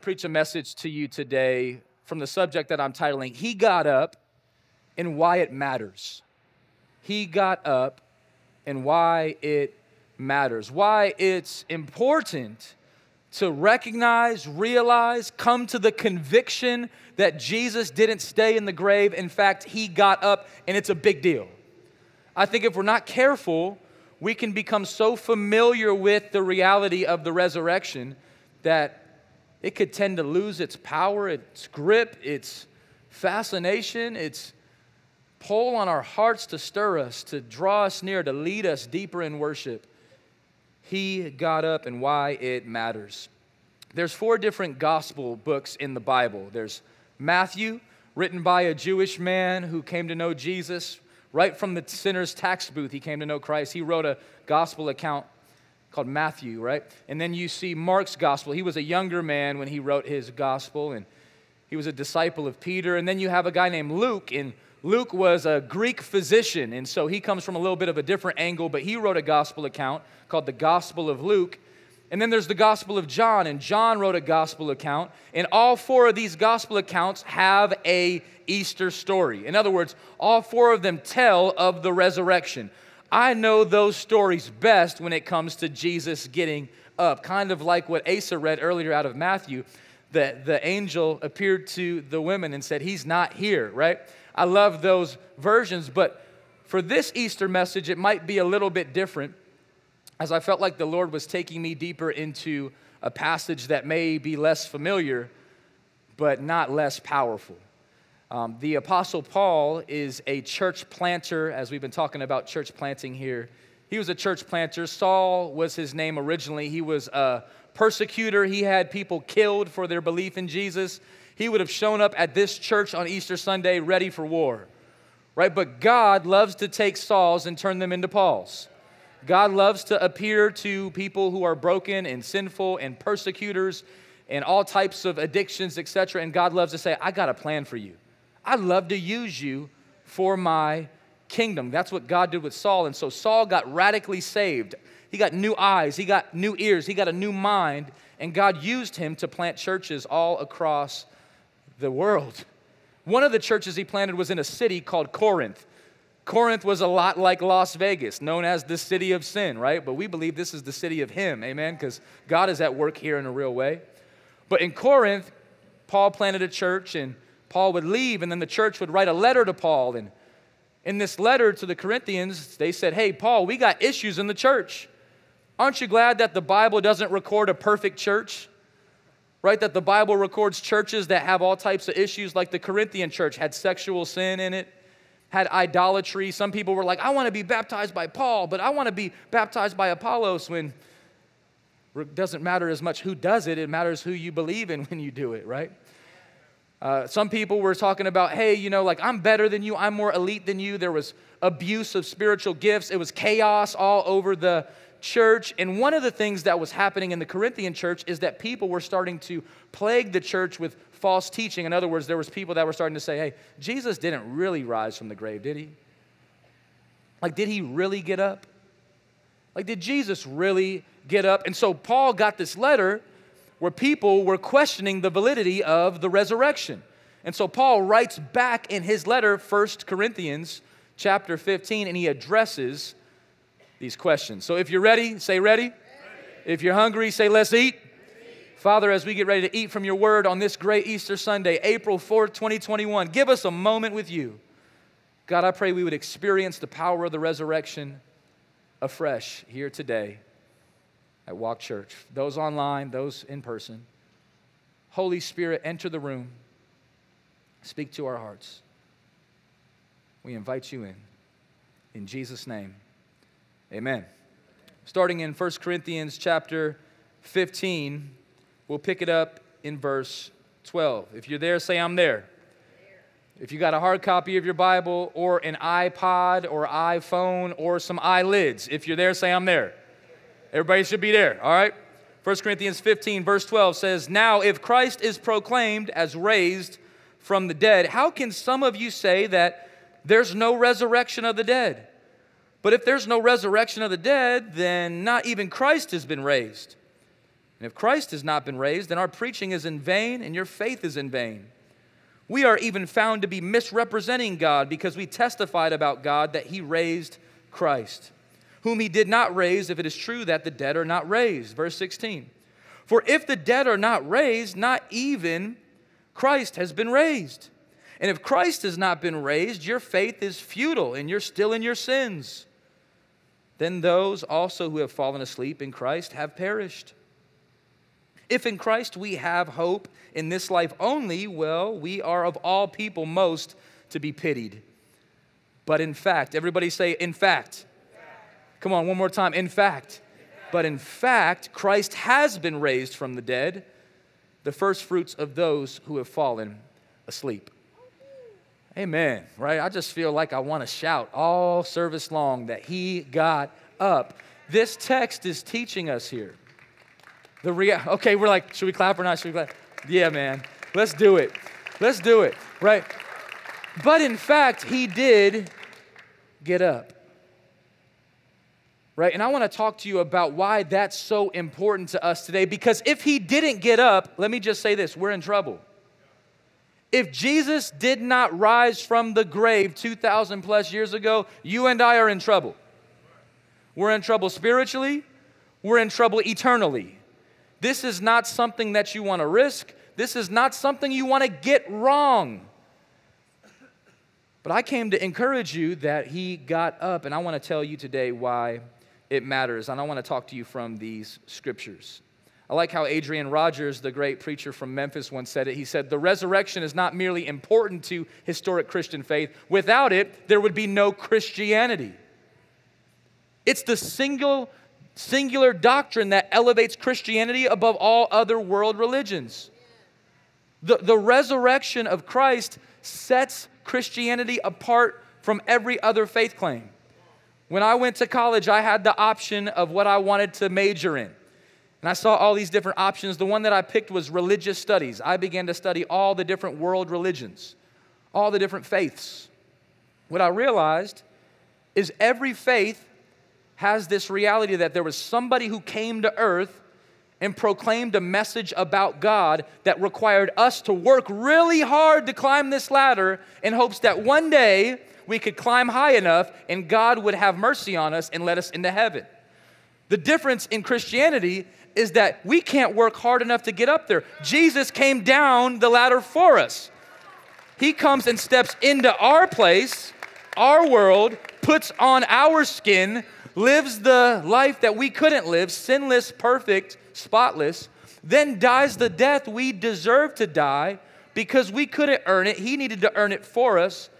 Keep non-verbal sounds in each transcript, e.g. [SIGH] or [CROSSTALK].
preach a message to you today from the subject that I'm titling, He Got Up and Why It Matters. He got up and why it matters, why it's important to recognize, realize, come to the conviction that Jesus didn't stay in the grave. In fact, he got up, and it's a big deal. I think if we're not careful, we can become so familiar with the reality of the resurrection that it could tend to lose its power, its grip, its fascination, its pull on our hearts to stir us, to draw us near, to lead us deeper in worship. He got up and why it matters. There's four different gospel books in the Bible. There's Matthew, written by a Jewish man who came to know Jesus. Right from the sinner's tax booth, he came to know Christ. He wrote a gospel account called Matthew, right? And then you see Mark's gospel. He was a younger man when he wrote his gospel, and he was a disciple of Peter. And then you have a guy named Luke, and Luke was a Greek physician, and so he comes from a little bit of a different angle, but he wrote a gospel account called the Gospel of Luke. And then there's the Gospel of John, and John wrote a gospel account. And all four of these gospel accounts have a Easter story. In other words, all four of them tell of the resurrection. I know those stories best when it comes to Jesus getting up, kind of like what Asa read earlier out of Matthew. that the angel appeared to the women and said, He's not here, right? I love those versions, but for this Easter message, it might be a little bit different as I felt like the Lord was taking me deeper into a passage that may be less familiar, but not less powerful. Um, the Apostle Paul is a church planter, as we've been talking about church planting here. He was a church planter. Saul was his name originally. He was a persecutor. He had people killed for their belief in Jesus. He would have shown up at this church on Easter Sunday ready for war, right? But God loves to take Sauls and turn them into Pauls. God loves to appear to people who are broken and sinful and persecutors and all types of addictions, etc. And God loves to say, I got a plan for you. I'd love to use you for my kingdom. That's what God did with Saul. And so Saul got radically saved. He got new eyes, he got new ears, he got a new mind, and God used him to plant churches all across the world. One of the churches he planted was in a city called Corinth. Corinth was a lot like Las Vegas, known as the city of sin, right? But we believe this is the city of Him, amen? Because God is at work here in a real way. But in Corinth, Paul planted a church, and Paul would leave, and then the church would write a letter to Paul. And in this letter to the Corinthians, they said, Hey, Paul, we got issues in the church. Aren't you glad that the Bible doesn't record a perfect church? Right? That the Bible records churches that have all types of issues, like the Corinthian church had sexual sin in it had idolatry. Some people were like, I want to be baptized by Paul, but I want to be baptized by Apollos when it doesn't matter as much who does it, it matters who you believe in when you do it, right? Uh, some people were talking about, hey, you know, like I'm better than you, I'm more elite than you. There was abuse of spiritual gifts, it was chaos all over the church. And one of the things that was happening in the Corinthian church is that people were starting to plague the church with false teaching. In other words, there was people that were starting to say, hey, Jesus didn't really rise from the grave, did he? Like, did he really get up? Like, did Jesus really get up? And so Paul got this letter where people were questioning the validity of the resurrection. And so Paul writes back in his letter, 1 Corinthians chapter 15, and he addresses these questions. So if you're ready, say ready. ready. If you're hungry, say let's eat. Father, as we get ready to eat from your word on this great Easter Sunday, April 4th, 2021, give us a moment with you. God, I pray we would experience the power of the resurrection afresh here today at Walk Church. Those online, those in person. Holy Spirit, enter the room. Speak to our hearts. We invite you in. In Jesus' name, amen. Starting in 1 Corinthians chapter 15 We'll pick it up in verse 12. If you're there, say, I'm there. If you got a hard copy of your Bible or an iPod or iPhone or some eyelids, if you're there, say, I'm there. Everybody should be there, all right? 1 Corinthians 15, verse 12 says, Now if Christ is proclaimed as raised from the dead, how can some of you say that there's no resurrection of the dead? But if there's no resurrection of the dead, then not even Christ has been raised. And if Christ has not been raised, then our preaching is in vain and your faith is in vain. We are even found to be misrepresenting God because we testified about God that he raised Christ, whom he did not raise if it is true that the dead are not raised. Verse 16. For if the dead are not raised, not even Christ has been raised. And if Christ has not been raised, your faith is futile and you're still in your sins. Then those also who have fallen asleep in Christ have perished. If in Christ we have hope in this life only, well, we are of all people most to be pitied. But in fact, everybody say, in fact. Come on, one more time. In fact. But in fact, Christ has been raised from the dead, the first fruits of those who have fallen asleep. Amen. Right? I just feel like I want to shout all service long that he got up. This text is teaching us here the rea- okay, we're like, should we clap or not? Should we clap? Yeah, man. Let's do it. Let's do it, right? But in fact, he did get up. Right? And I want to talk to you about why that's so important to us today because if he didn't get up, let me just say this, we're in trouble. If Jesus did not rise from the grave 2,000 plus years ago, you and I are in trouble. We're in trouble spiritually, we're in trouble eternally. This is not something that you want to risk. This is not something you want to get wrong. But I came to encourage you that he got up, and I want to tell you today why it matters. And I want to talk to you from these scriptures. I like how Adrian Rogers, the great preacher from Memphis, once said it. He said, The resurrection is not merely important to historic Christian faith, without it, there would be no Christianity. It's the single singular doctrine that elevates Christianity above all other world religions. The, the resurrection of Christ sets Christianity apart from every other faith claim. When I went to college, I had the option of what I wanted to major in. And I saw all these different options. The one that I picked was religious studies. I began to study all the different world religions, all the different faiths. What I realized is every faith has this reality that there was somebody who came to earth and proclaimed a message about God that required us to work really hard to climb this ladder in hopes that one day we could climb high enough and God would have mercy on us and let us into heaven. The difference in Christianity is that we can't work hard enough to get up there. Jesus came down the ladder for us. He comes and steps into our place, our world, puts on our skin, lives the life that we couldn't live, sinless, perfect, spotless, then dies the death we deserve to die because we couldn't earn it. He needed to earn it for us.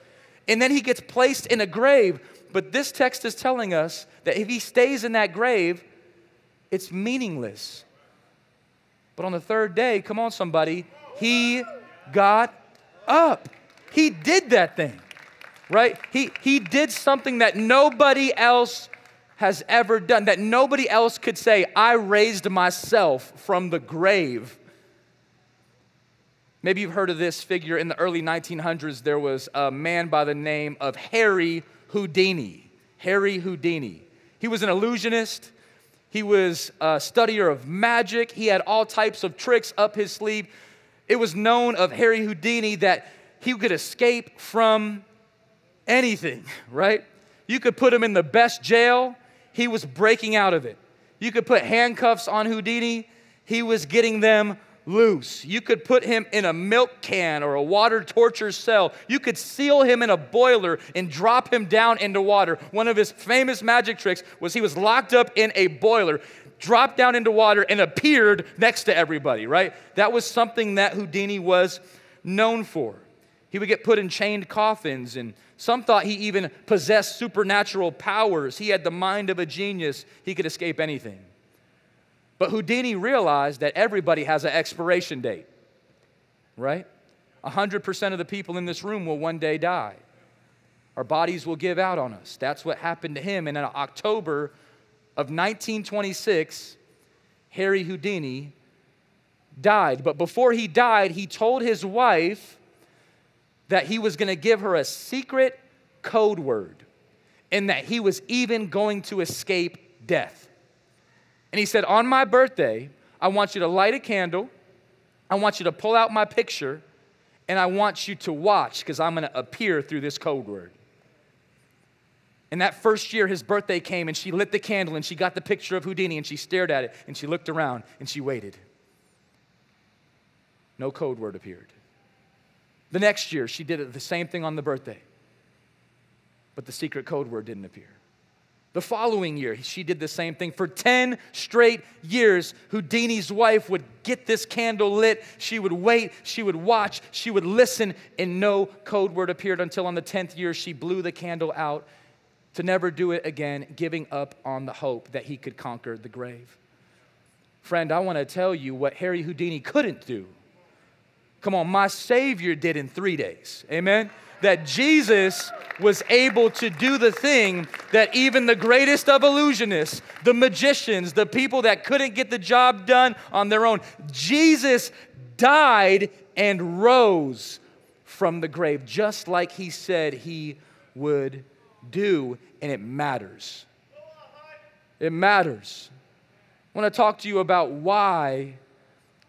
And then he gets placed in a grave. But this text is telling us that if he stays in that grave, it's meaningless. But on the third day, come on, somebody, he got up. He did that thing, right? He, he did something that nobody else has ever done, that nobody else could say, I raised myself from the grave. Maybe you've heard of this figure. In the early 1900s, there was a man by the name of Harry Houdini. Harry Houdini. He was an illusionist. He was a studier of magic. He had all types of tricks up his sleeve. It was known of Harry Houdini that he could escape from anything, [LAUGHS] right? You could put him in the best jail, he was breaking out of it. You could put handcuffs on Houdini, he was getting them loose. You could put him in a milk can or a water torture cell. You could seal him in a boiler and drop him down into water. One of his famous magic tricks was he was locked up in a boiler, dropped down into water, and appeared next to everybody, right? That was something that Houdini was known for. He would get put in chained coffins and some thought he even possessed supernatural powers. He had the mind of a genius. He could escape anything. But Houdini realized that everybody has an expiration date, right? 100% of the people in this room will one day die. Our bodies will give out on us. That's what happened to him. And in October of 1926, Harry Houdini died. But before he died, he told his wife that he was going to give her a secret code word and that he was even going to escape death. And he said, On my birthday, I want you to light a candle. I want you to pull out my picture, and I want you to watch because I'm going to appear through this code word. And that first year, his birthday came, and she lit the candle, and she got the picture of Houdini, and she stared at it, and she looked around, and she waited. No code word appeared. The next year, she did the same thing on the birthday, but the secret code word didn't appear. The following year, she did the same thing. For 10 straight years, Houdini's wife would get this candle lit. She would wait, she would watch, she would listen, and no code word appeared until on the 10th year, she blew the candle out to never do it again, giving up on the hope that he could conquer the grave. Friend, I want to tell you what Harry Houdini couldn't do. Come on, my Savior did in three days. Amen? that Jesus was able to do the thing that even the greatest of illusionists, the magicians, the people that couldn't get the job done on their own, Jesus died and rose from the grave, just like he said he would do, and it matters. It matters. I want to talk to you about why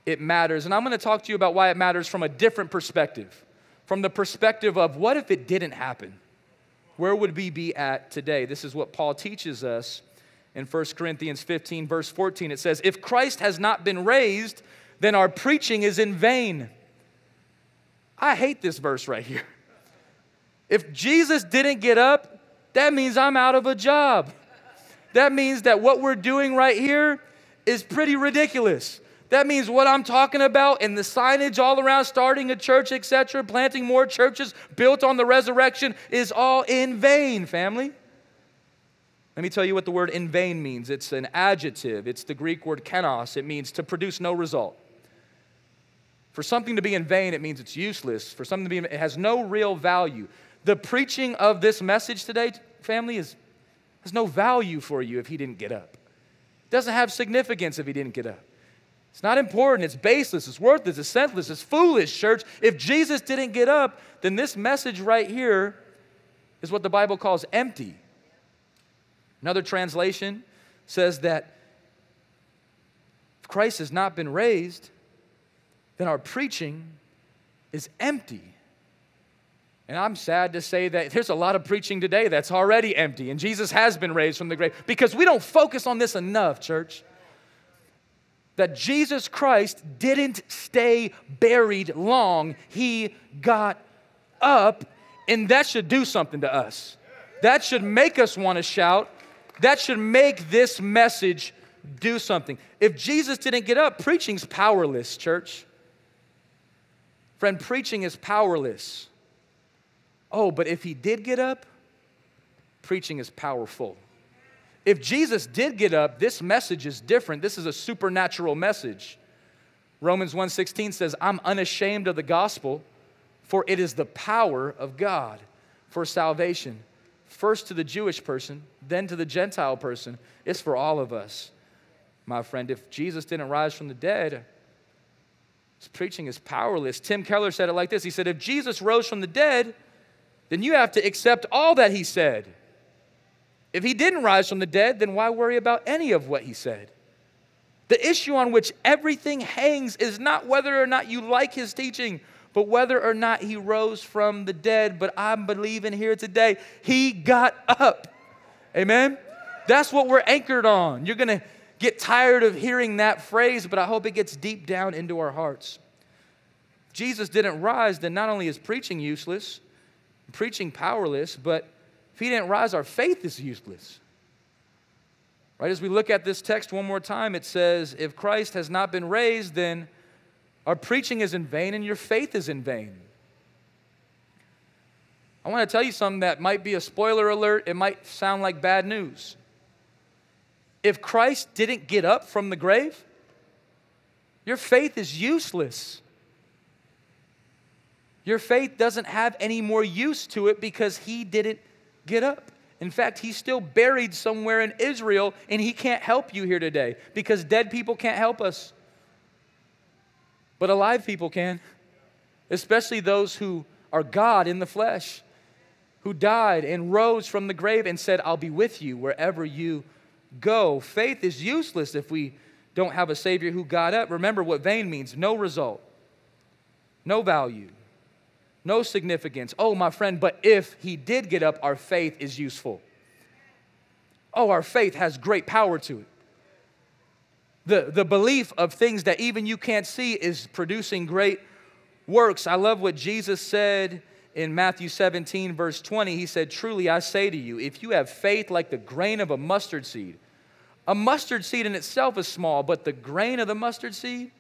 it matters, and I'm going to talk to you about why it matters from a different perspective from the perspective of what if it didn't happen? Where would we be at today? This is what Paul teaches us in 1 Corinthians 15, verse 14. It says, If Christ has not been raised, then our preaching is in vain. I hate this verse right here. If Jesus didn't get up, that means I'm out of a job. That means that what we're doing right here is pretty ridiculous. That means what I'm talking about and the signage all around starting a church, etc., planting more churches built on the resurrection is all in vain, family. Let me tell you what the word in vain means. It's an adjective. It's the Greek word kenos. It means to produce no result. For something to be in vain, it means it's useless. For something to be, it has no real value. The preaching of this message today, family, is, has no value for you if he didn't get up. It doesn't have significance if he didn't get up. It's not important. It's baseless. It's worthless. It's senseless. It's foolish, church. If Jesus didn't get up, then this message right here is what the Bible calls empty. Another translation says that if Christ has not been raised, then our preaching is empty. And I'm sad to say that there's a lot of preaching today that's already empty, and Jesus has been raised from the grave because we don't focus on this enough, church that Jesus Christ didn't stay buried long. He got up, and that should do something to us. That should make us want to shout. That should make this message do something. If Jesus didn't get up, preaching's powerless, church. Friend, preaching is powerless. Oh, but if he did get up, preaching is powerful. If Jesus did get up, this message is different. This is a supernatural message. Romans 1:16 says, "I'm unashamed of the gospel, for it is the power of God for salvation, first to the Jewish person, then to the Gentile person. It's for all of us." My friend, if Jesus didn't rise from the dead, his preaching is powerless. Tim Keller said it like this. He said, "If Jesus rose from the dead, then you have to accept all that he said." If he didn't rise from the dead, then why worry about any of what he said? The issue on which everything hangs is not whether or not you like his teaching, but whether or not he rose from the dead. But I'm believing here today, he got up. Amen? That's what we're anchored on. You're going to get tired of hearing that phrase, but I hope it gets deep down into our hearts. Jesus didn't rise, then not only is preaching useless, preaching powerless, but he didn't rise, our faith is useless. Right? As we look at this text one more time, it says, If Christ has not been raised, then our preaching is in vain and your faith is in vain. I want to tell you something that might be a spoiler alert. It might sound like bad news. If Christ didn't get up from the grave, your faith is useless. Your faith doesn't have any more use to it because he didn't get up. In fact, he's still buried somewhere in Israel, and he can't help you here today because dead people can't help us. But alive people can, especially those who are God in the flesh, who died and rose from the grave and said, I'll be with you wherever you go. Faith is useless if we don't have a Savior who got up, remember what vain means no result, no value, no significance. Oh, my friend, but if he did get up, our faith is useful. Oh, our faith has great power to it. The, the belief of things that even you can't see is producing great works. I love what Jesus said in Matthew 17, verse 20. He said, Truly I say to you, if you have faith like the grain of a mustard seed, a mustard seed in itself is small, but the grain of the mustard seed,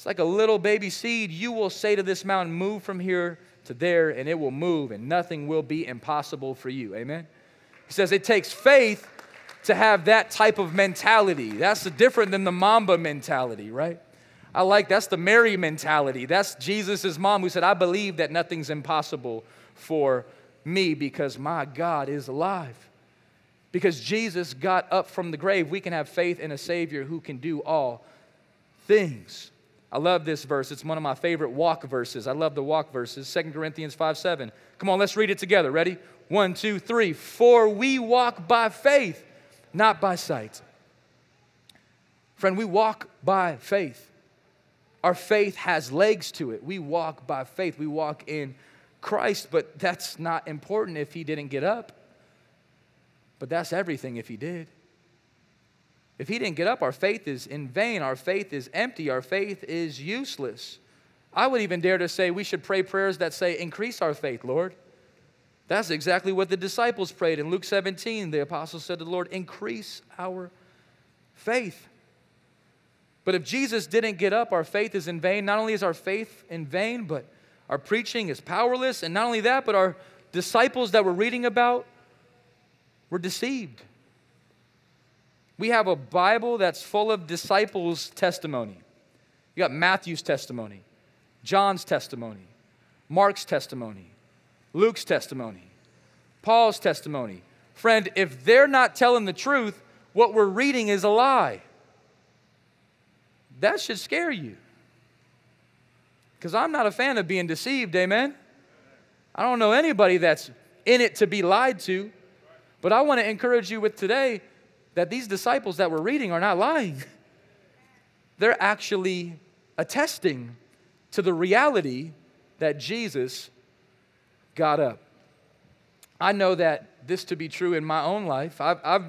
it's like a little baby seed. You will say to this mountain, Move from here to there, and it will move, and nothing will be impossible for you. Amen? He says it takes faith to have that type of mentality. That's different than the Mamba mentality, right? I like that's the Mary mentality. That's Jesus' mom who said, I believe that nothing's impossible for me because my God is alive. Because Jesus got up from the grave, we can have faith in a Savior who can do all things. I love this verse. It's one of my favorite walk verses. I love the walk verses. 2 Corinthians 5 7. Come on, let's read it together. Ready? One, two, three. For we walk by faith, not by sight. Friend, we walk by faith. Our faith has legs to it. We walk by faith. We walk in Christ, but that's not important if he didn't get up. But that's everything if he did. If he didn't get up, our faith is in vain. Our faith is empty. Our faith is useless. I would even dare to say we should pray prayers that say, Increase our faith, Lord. That's exactly what the disciples prayed. In Luke 17, the apostle said to the Lord, Increase our faith. But if Jesus didn't get up, our faith is in vain. Not only is our faith in vain, but our preaching is powerless. And not only that, but our disciples that we're reading about were deceived. We have a Bible that's full of disciples' testimony. You got Matthew's testimony, John's testimony, Mark's testimony, Luke's testimony, Paul's testimony. Friend, if they're not telling the truth, what we're reading is a lie. That should scare you. Because I'm not a fan of being deceived, amen? I don't know anybody that's in it to be lied to. But I want to encourage you with today that these disciples that we're reading are not lying. They're actually attesting to the reality that Jesus got up. I know that this to be true in my own life. I've, I've,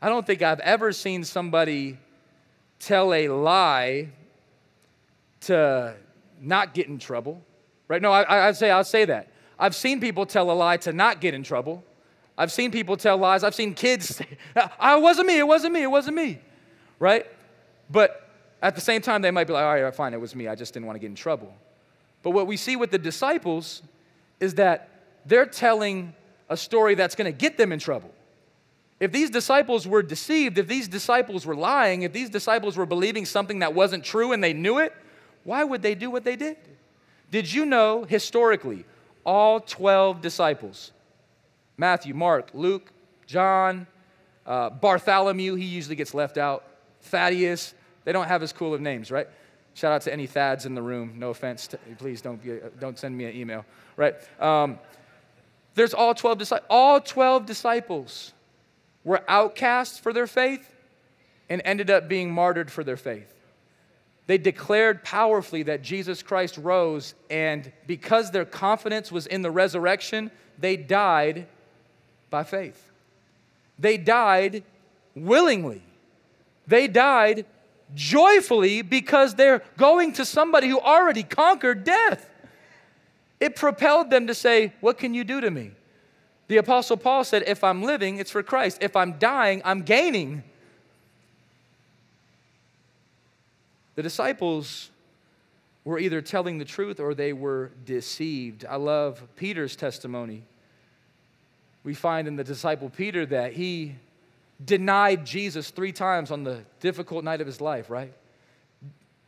I don't think I've ever seen somebody tell a lie to not get in trouble, right? No, I, I say I'll say that. I've seen people tell a lie to not get in trouble. I've seen people tell lies. I've seen kids [LAUGHS] say, ah, "I wasn't me. It wasn't me. It wasn't me," right? But at the same time, they might be like, "All right, fine, it was me. I just didn't want to get in trouble." But what we see with the disciples is that they're telling a story that's going to get them in trouble. If these disciples were deceived, if these disciples were lying, if these disciples were believing something that wasn't true and they knew it, why would they do what they did? Did you know historically, all 12 disciples, Matthew, Mark, Luke, John, uh, Bartholomew, he usually gets left out, Thaddeus, they don't have as cool of names, right? Shout out to any Thads in the room. No offense. To, please don't, don't send me an email, right? Um, there's all 12 disciples. All 12 disciples were outcasts for their faith and ended up being martyred for their faith. They declared powerfully that Jesus Christ rose, and because their confidence was in the resurrection, they died by faith. They died willingly. They died joyfully because they're going to somebody who already conquered death. It propelled them to say, What can you do to me? The Apostle Paul said, If I'm living, it's for Christ. If I'm dying, I'm gaining. The disciples were either telling the truth or they were deceived. I love Peter's testimony. We find in the disciple Peter that he denied Jesus three times on the difficult night of his life, right?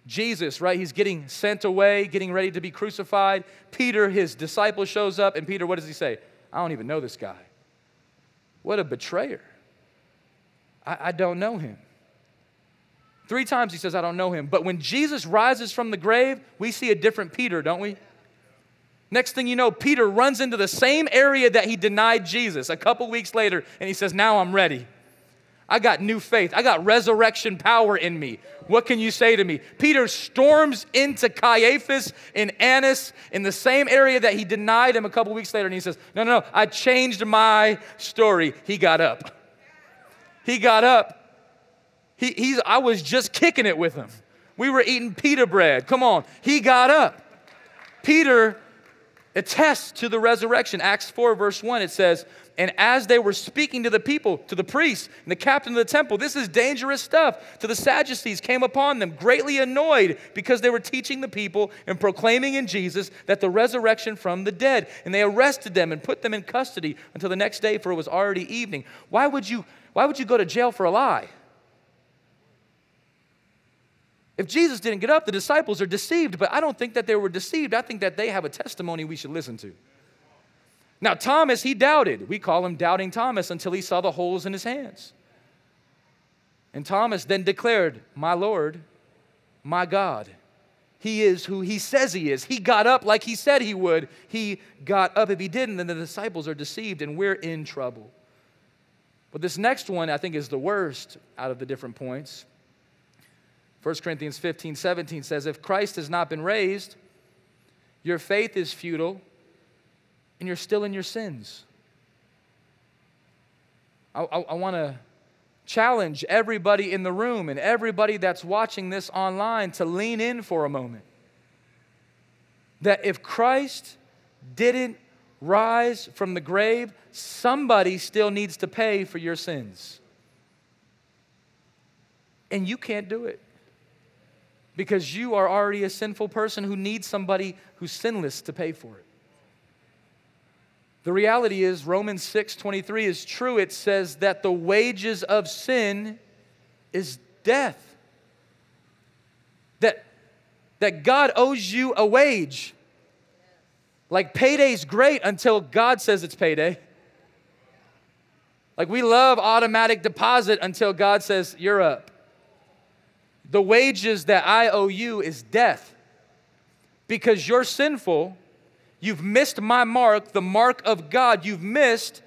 Jesus, right? He's getting sent away, getting ready to be crucified. Peter, his disciple, shows up, and Peter, what does he say? I don't even know this guy. What a betrayer. I, I don't know him. Three times he says, I don't know him. But when Jesus rises from the grave, we see a different Peter, don't we? Next thing you know, Peter runs into the same area that he denied Jesus a couple weeks later, and he says, Now I'm ready. I got new faith. I got resurrection power in me. What can you say to me? Peter storms into Caiaphas and Annas in the same area that he denied him a couple weeks later, and he says, No, no, no, I changed my story. He got up. He got up. He, he's, I was just kicking it with him. We were eating pita bread. Come on. He got up. Peter attests to the resurrection. Acts 4, verse 1, it says, And as they were speaking to the people, to the priests and the captain of the temple, this is dangerous stuff, to the Sadducees came upon them, greatly annoyed because they were teaching the people and proclaiming in Jesus that the resurrection from the dead. And they arrested them and put them in custody until the next day, for it was already evening. Why would you, why would you go to jail for a lie? If Jesus didn't get up, the disciples are deceived, but I don't think that they were deceived. I think that they have a testimony we should listen to. Now, Thomas, he doubted. We call him Doubting Thomas until he saw the holes in his hands. And Thomas then declared, My Lord, my God. He is who he says he is. He got up like he said he would. He got up. If he didn't, then the disciples are deceived and we're in trouble. But this next one, I think, is the worst out of the different points. 1 Corinthians 15, 17 says, If Christ has not been raised, your faith is futile and you're still in your sins. I, I, I want to challenge everybody in the room and everybody that's watching this online to lean in for a moment. That if Christ didn't rise from the grave, somebody still needs to pay for your sins. And you can't do it because you are already a sinful person who needs somebody who's sinless to pay for it. The reality is Romans 6:23 is true. It says that the wages of sin is death. That that God owes you a wage. Like payday's great until God says it's payday. Like we love automatic deposit until God says you're up. The wages that I owe you is death. Because you're sinful, you've missed my mark, the mark of God, you've missed.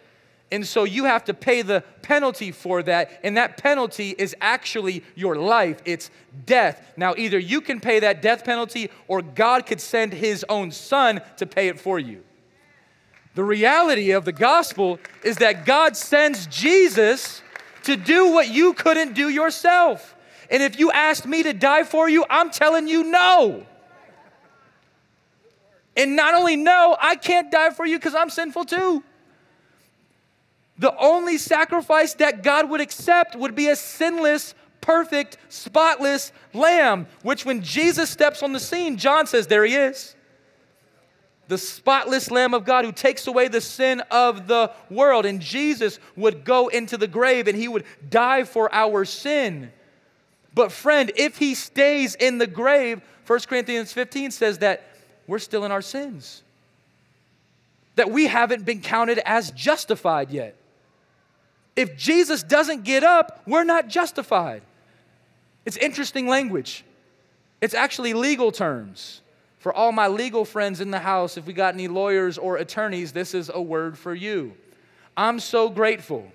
And so you have to pay the penalty for that. And that penalty is actually your life. It's death. Now, either you can pay that death penalty or God could send his own son to pay it for you. The reality of the gospel is that God sends Jesus to do what you couldn't do yourself. And if you asked me to die for you, I'm telling you no. And not only no, I can't die for you because I'm sinful too. The only sacrifice that God would accept would be a sinless, perfect, spotless lamb, which when Jesus steps on the scene, John says, There he is. The spotless Lamb of God who takes away the sin of the world. And Jesus would go into the grave and he would die for our sin. But, friend, if he stays in the grave, 1 Corinthians 15 says that we're still in our sins, that we haven't been counted as justified yet. If Jesus doesn't get up, we're not justified. It's interesting language. It's actually legal terms. For all my legal friends in the house, if we got any lawyers or attorneys, this is a word for you. I'm so grateful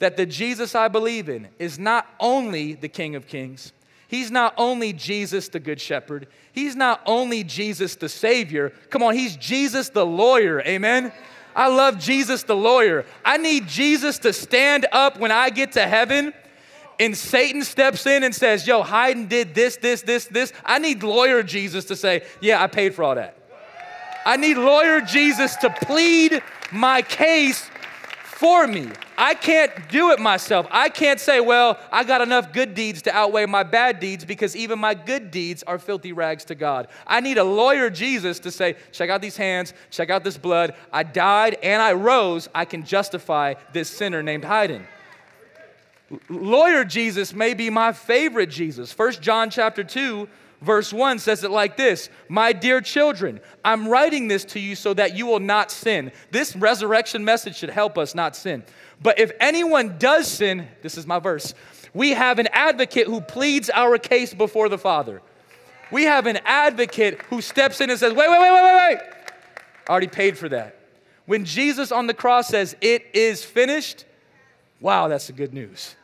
that the Jesus I believe in is not only the King of Kings, He's not only Jesus the Good Shepherd, He's not only Jesus the Savior. Come on, He's Jesus the lawyer. Amen? I love Jesus the lawyer. I need Jesus to stand up when I get to heaven and Satan steps in and says, Yo, Hayden did this, this, this, this. I need lawyer Jesus to say, Yeah, I paid for all that. I need lawyer Jesus to plead my case for me. I can't do it myself. I can't say, well, I got enough good deeds to outweigh my bad deeds because even my good deeds are filthy rags to God. I need a lawyer Jesus to say, check out these hands, check out this blood. I died and I rose. I can justify this sinner named Hayden. Lawyer Jesus may be my favorite Jesus. First John chapter 2 verse 1 says it like this My dear children, I'm writing this to you so that you will not sin. This resurrection message should help us not sin. But if anyone does sin, this is my verse, we have an advocate who pleads our case before the Father. We have an advocate who steps in and says, Wait, wait, wait, wait, wait, wait. I already paid for that. When Jesus on the cross says, It is finished, wow, that's the good news.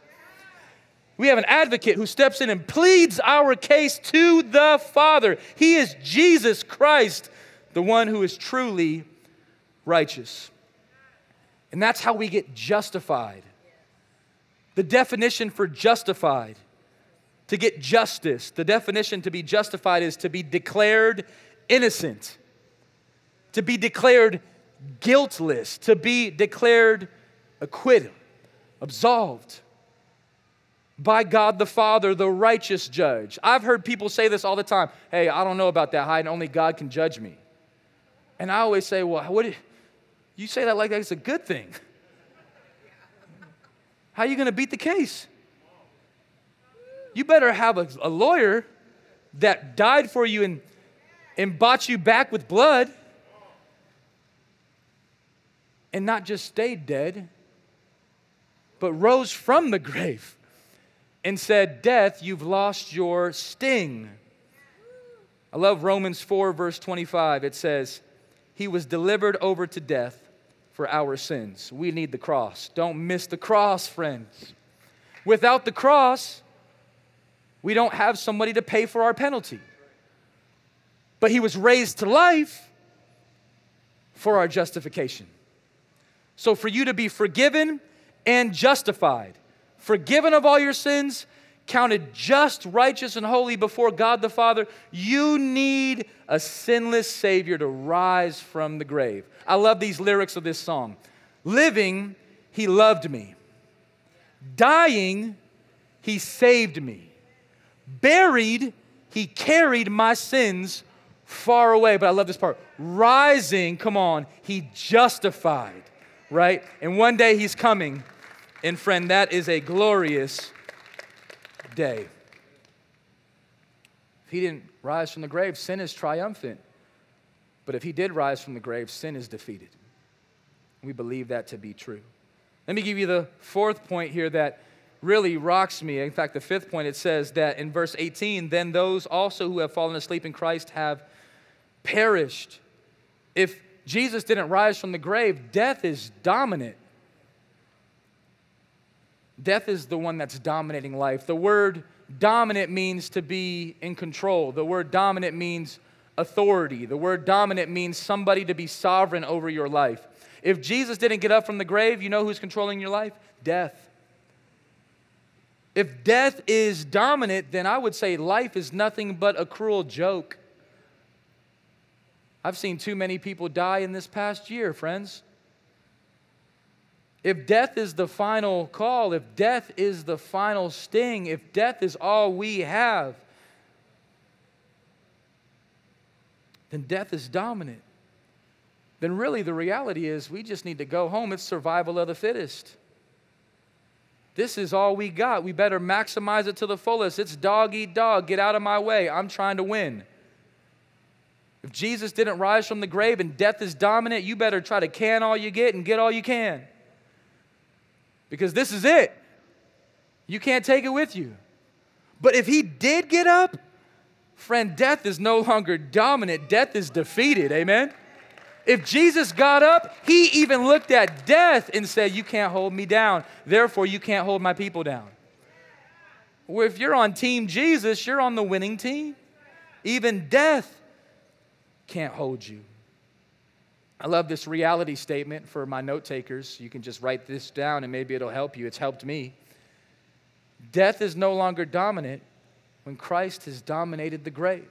We have an advocate who steps in and pleads our case to the Father. He is Jesus Christ, the one who is truly righteous. And that's how we get justified. The definition for justified, to get justice, the definition to be justified is to be declared innocent, to be declared guiltless, to be declared acquitted, absolved by God the Father, the righteous judge. I've heard people say this all the time hey, I don't know about that, Hyde, only God can judge me. And I always say, well, what, you say that like that's a good thing. How are you going to beat the case? You better have a, a lawyer that died for you and, and bought you back with blood and not just stayed dead, but rose from the grave and said, Death, you've lost your sting. I love Romans 4, verse 25. It says, He was delivered over to death for our sins. We need the cross. Don't miss the cross, friends. Without the cross, we don't have somebody to pay for our penalty. But He was raised to life for our justification. So, for you to be forgiven and justified, forgiven of all your sins, counted just, righteous, and holy before God the Father, you need a sinless Savior to rise from the grave. I love these lyrics of this song. Living, He loved me. Dying, He saved me. Buried, He carried my sins far away. But I love this part. Rising, come on, He justified right? And one day he's coming. And friend, that is a glorious day. If he didn't rise from the grave, sin is triumphant. But if he did rise from the grave, sin is defeated. We believe that to be true. Let me give you the fourth point here that really rocks me. In fact, the fifth point it says that in verse 18, then those also who have fallen asleep in Christ have perished. If Jesus didn't rise from the grave, death is dominant. Death is the one that's dominating life. The word dominant means to be in control. The word dominant means authority. The word dominant means somebody to be sovereign over your life. If Jesus didn't get up from the grave, you know who's controlling your life? Death. If death is dominant, then I would say life is nothing but a cruel joke. I've seen too many people die in this past year, friends. If death is the final call, if death is the final sting, if death is all we have, then death is dominant. Then really the reality is we just need to go home. It's survival of the fittest. This is all we got. We better maximize it to the fullest. It's dog eat dog. Get out of my way. I'm trying to win. If Jesus didn't rise from the grave and death is dominant, you better try to can all you get and get all you can. Because this is it. You can't take it with you. But if he did get up, friend, death is no longer dominant, death is defeated. Amen? If Jesus got up, he even looked at death and said, You can't hold me down. Therefore, you can't hold my people down. Well, if you're on Team Jesus, you're on the winning team. Even death can't hold you. I love this reality statement for my note takers. You can just write this down and maybe it'll help you. It's helped me. Death is no longer dominant when Christ has dominated the grave.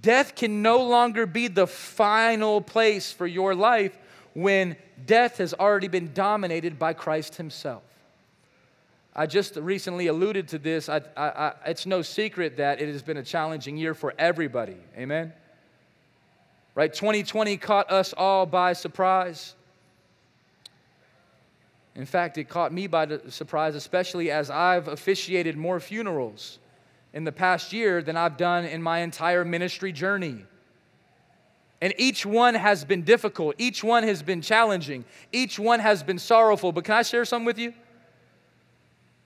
Death can no longer be the final place for your life when death has already been dominated by Christ Himself. I just recently alluded to this. I, I, I, it's no secret that it has been a challenging year for everybody. Amen? Right? 2020 caught us all by surprise. In fact, it caught me by surprise, especially as I've officiated more funerals in the past year than I've done in my entire ministry journey. And each one has been difficult, each one has been challenging, each one has been sorrowful. But can I share something with you?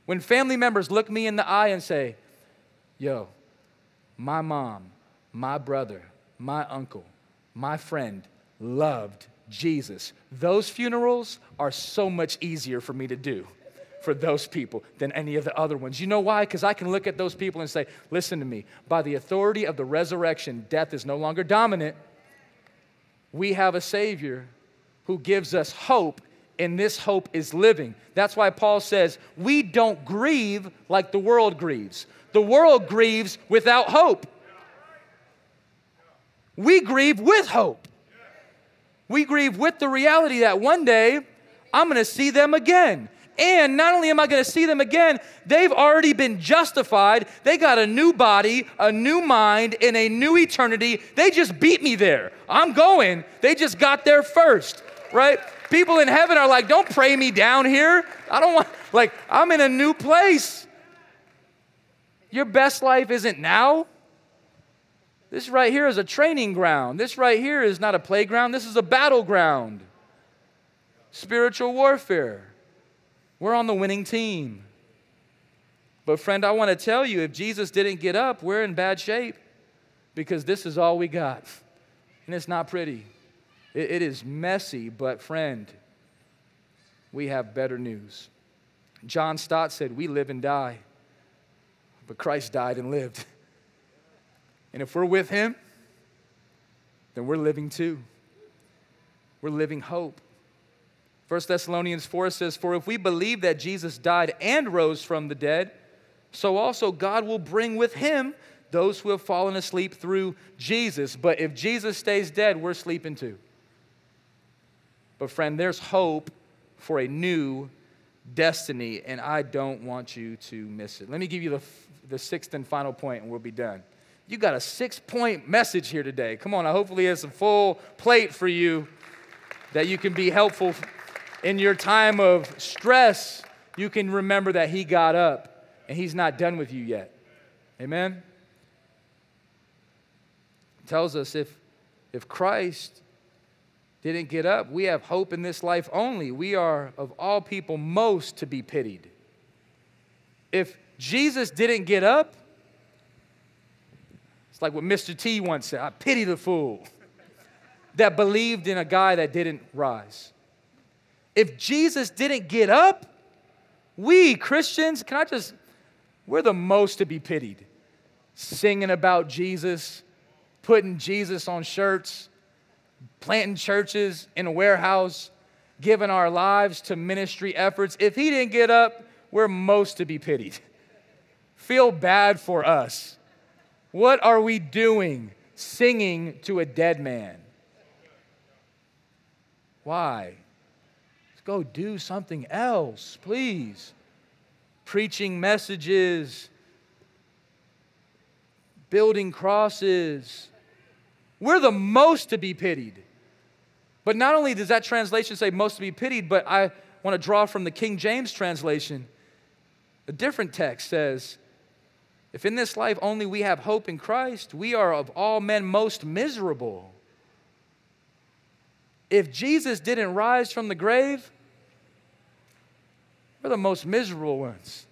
When family members look me in the eye and say, Yo, my mom, my brother, my uncle, my friend loved Jesus. Those funerals are so much easier for me to do, for those people than any of the other ones. You know why? Because I can look at those people and say, listen to me, by the authority of the resurrection, death is no longer dominant. We have a Savior who gives us hope, and this hope is living. That's why Paul says, we don't grieve like the world grieves. The world grieves without hope. We grieve with hope. We grieve with the reality that one day I'm gonna see them again. And not only am I going to see them again, they've already been justified. They got a new body, a new mind, and a new eternity. They just beat me there. I'm going. They just got there first, right? People in heaven are like, don't pray me down here. I don't want, like, I'm in a new place. Your best life isn't now. This right here is a training ground. This right here is not a playground. This is a battleground. Spiritual warfare. We're on the winning team. But, friend, I want to tell you if Jesus didn't get up, we're in bad shape because this is all we got. And it's not pretty. it, it is messy, but, friend, we have better news. John Stott said, We live and die, but Christ died and lived. [LAUGHS] And if we're with him, then we're living too. We're living hope. 1 Thessalonians 4 says, For if we believe that Jesus died and rose from the dead, so also God will bring with him those who have fallen asleep through Jesus. But if Jesus stays dead, we're sleeping too. But, friend, there's hope for a new destiny, and I don't want you to miss it. Let me give you the, the sixth and final point, and we'll be done. You got a six point message here today. Come on, I hopefully it's a full plate for you that you can be helpful in your time of stress, you can remember that He got up and He's not done with you yet. Amen? It tells us if, if Christ didn't get up, we have hope in this life only. We are, of all people, most to be pitied. If Jesus didn't get up, like what Mr. T once said I pity the fool that believed in a guy that didn't rise. If Jesus didn't get up, we Christians, can I just, we're the most to be pitied. Singing about Jesus, putting Jesus on shirts, planting churches in a warehouse, giving our lives to ministry efforts. If he didn't get up, we're most to be pitied. Feel bad for us. What are we doing singing to a dead man? Why? Let's go do something else, please. Preaching messages, building crosses. We're the most to be pitied. But not only does that translation say most to be pitied, but I want to draw from the King James translation. A different text says, If in this life only we have hope in Christ, we are of all men most miserable. If Jesus didn't rise from the grave, we're the most miserable ones.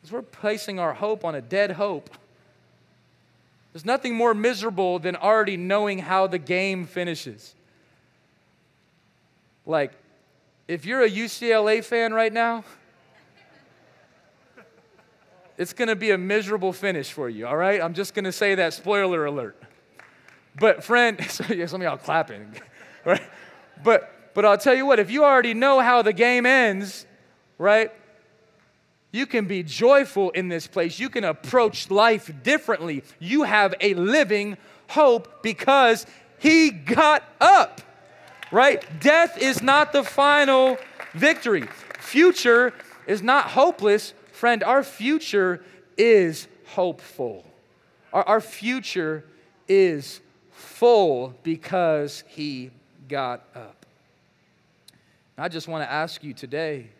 Because we're placing our hope on a dead hope. There's nothing more miserable than already knowing how the game finishes. Like, if you're a UCLA fan right now, it's going to be a miserable finish for you, all right? I'm just going to say that spoiler alert. But, friend, [LAUGHS] so yeah, some of y'all clapping, [LAUGHS] right? But, but I'll tell you what, if you already know how the game ends, right? You can be joyful in this place. You can approach life differently. You have a living hope because he got up, right? Death is not the final victory. Future is not hopeless. Friend, our future is hopeful. Our, our future is full because he got up. I just want to ask you today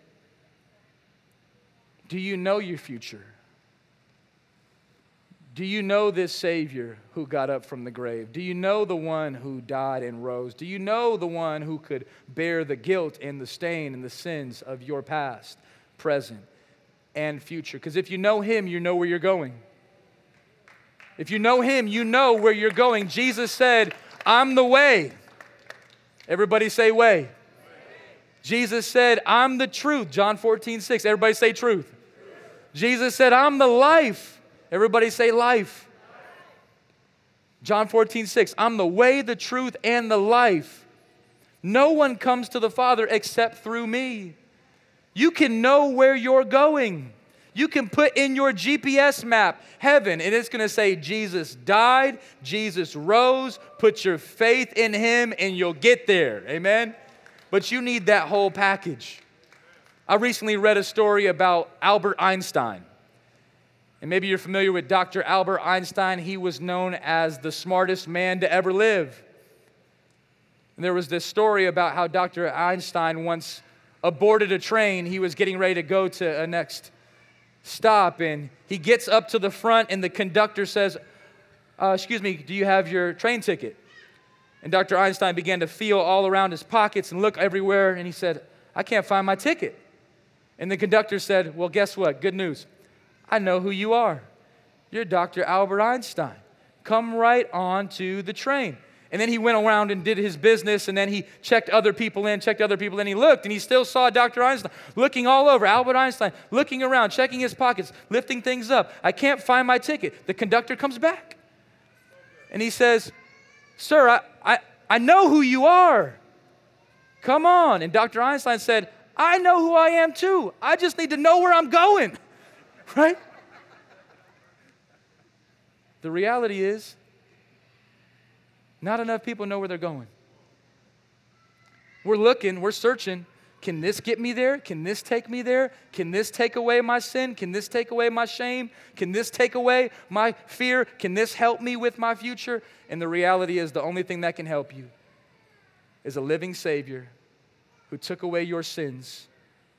do you know your future? Do you know this Savior who got up from the grave? Do you know the one who died and rose? Do you know the one who could bear the guilt and the stain and the sins of your past, present, and future? Because if you know Him, you know where you're going. If you know Him, you know where you're going. Jesus said, I'm the way. Everybody say, way. Jesus said, I'm the truth. John 14, 6. Everybody say truth. Jesus said, I'm the life. Everybody say life. John 14, 6. I'm the way, the truth, and the life. No one comes to the Father except through me. You can know where you're going. You can put in your GPS map heaven, and it's gonna say Jesus died, Jesus rose. Put your faith in him, and you'll get there. Amen? But you need that whole package. I recently read a story about Albert Einstein. And maybe you're familiar with Dr. Albert Einstein. He was known as the smartest man to ever live. And there was this story about how Dr. Einstein once aborted a train. He was getting ready to go to a next stop, and he gets up to the front, and the conductor says, uh, Excuse me, do you have your train ticket? And Dr. Einstein began to feel all around his pockets and look everywhere, and he said, I can't find my ticket. And the conductor said, Well, guess what? Good news. I know who you are. You're Dr. Albert Einstein. Come right on to the train. And then he went around and did his business, and then he checked other people in, checked other people in. He looked, and he still saw Dr. Einstein looking all over, Albert Einstein, looking around, checking his pockets, lifting things up. I can't find my ticket. The conductor comes back, and he says, Sir, I, I, I know who you are. Come on. And Dr. Einstein said, I know who I am too. I just need to know where I'm going. [LAUGHS] Right? The reality is, not enough people know where they're going. We're looking, we're searching. Can this get me there? Can this take me there? Can this take away my sin? Can this take away my shame? Can this take away my fear? Can this help me with my future? And the reality is, the only thing that can help you is a living Savior who took away your sins,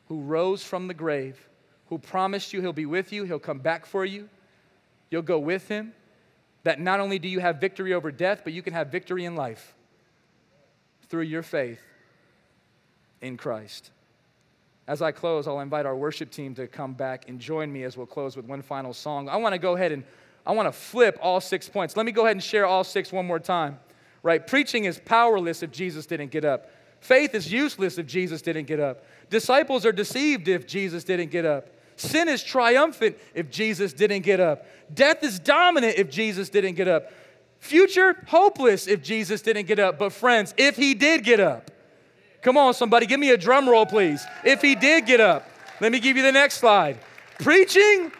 who rose from the grave, who promised you he'll be with you, he'll come back for you, you'll go with him. That not only do you have victory over death, but you can have victory in life through your faith in Christ. As I close, I'll invite our worship team to come back and join me as we'll close with one final song. I want to go ahead and I want to flip all six points. Let me go ahead and share all six one more time. Right? Preaching is powerless if Jesus didn't get up. Faith is useless if Jesus didn't get up. Disciples are deceived if Jesus didn't get up. Sin is triumphant if Jesus didn't get up. Death is dominant if Jesus didn't get up. Future, hopeless if Jesus didn't get up. But, friends, if he did get up, come on, somebody, give me a drum roll, please. If he did get up, let me give you the next slide. Preaching,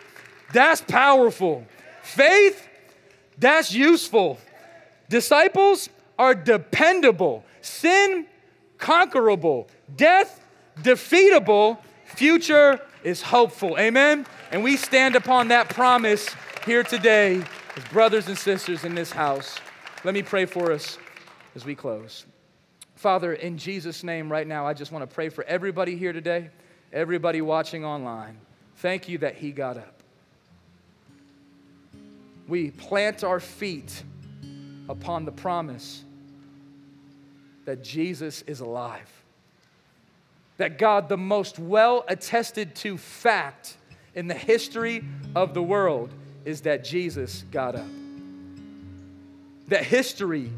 that's powerful. Faith, that's useful. Disciples are dependable. Sin, conquerable. Death, defeatable. Future, is hopeful. Amen? And we stand upon that promise here today as brothers and sisters in this house. Let me pray for us as we close. Father, in Jesus' name, right now, I just want to pray for everybody here today, everybody watching online. Thank you that He got up. We plant our feet upon the promise that Jesus is alive that God, the most well attested to fact in the history of the world, is that Jesus got up. That history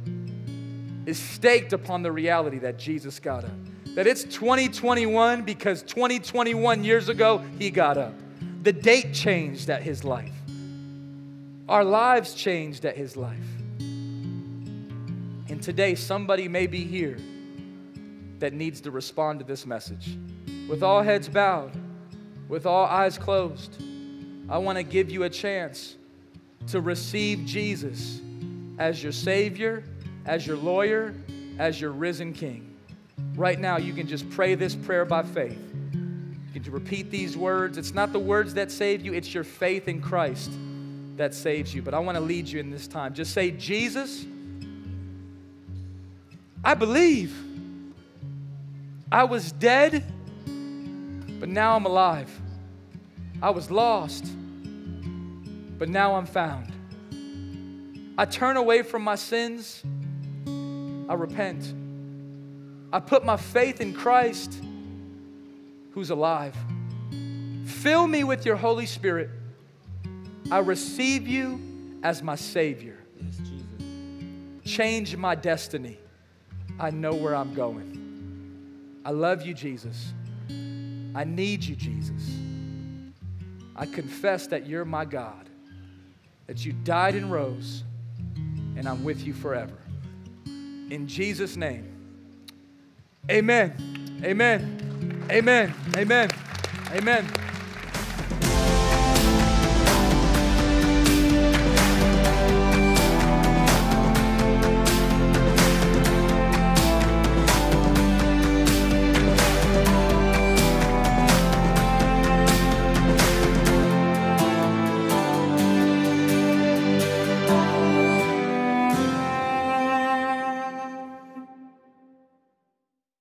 is staked upon the reality that Jesus got up. That it's 2021 because 2021 years ago, he got up. The date changed at his life. Our lives changed at his life. And today, somebody may be here that needs to respond to this message. With all heads bowed, with all eyes closed, I want to give you a chance to receive Jesus as your Savior, as your lawyer, as your risen King. Right now, you can just pray this prayer by faith. You can repeat these words. It's not the words that save you, it's your faith in Christ that saves you. But I want to lead you in this time. Just say, Jesus, I believe. I was dead, but now I'm alive. I was lost, but now I'm found. I turn away from my sins. I repent. I put my faith in Christ who's alive. Fill me with your Holy Spirit. I receive you as my Savior. Yes, Change my destiny. I know where I'm going. I love you, Jesus. I need you, Jesus. I confess that you're my God, that you died and rose, and I'm with you forever. In Jesus' name, amen. Amen. Amen. Amen. Amen.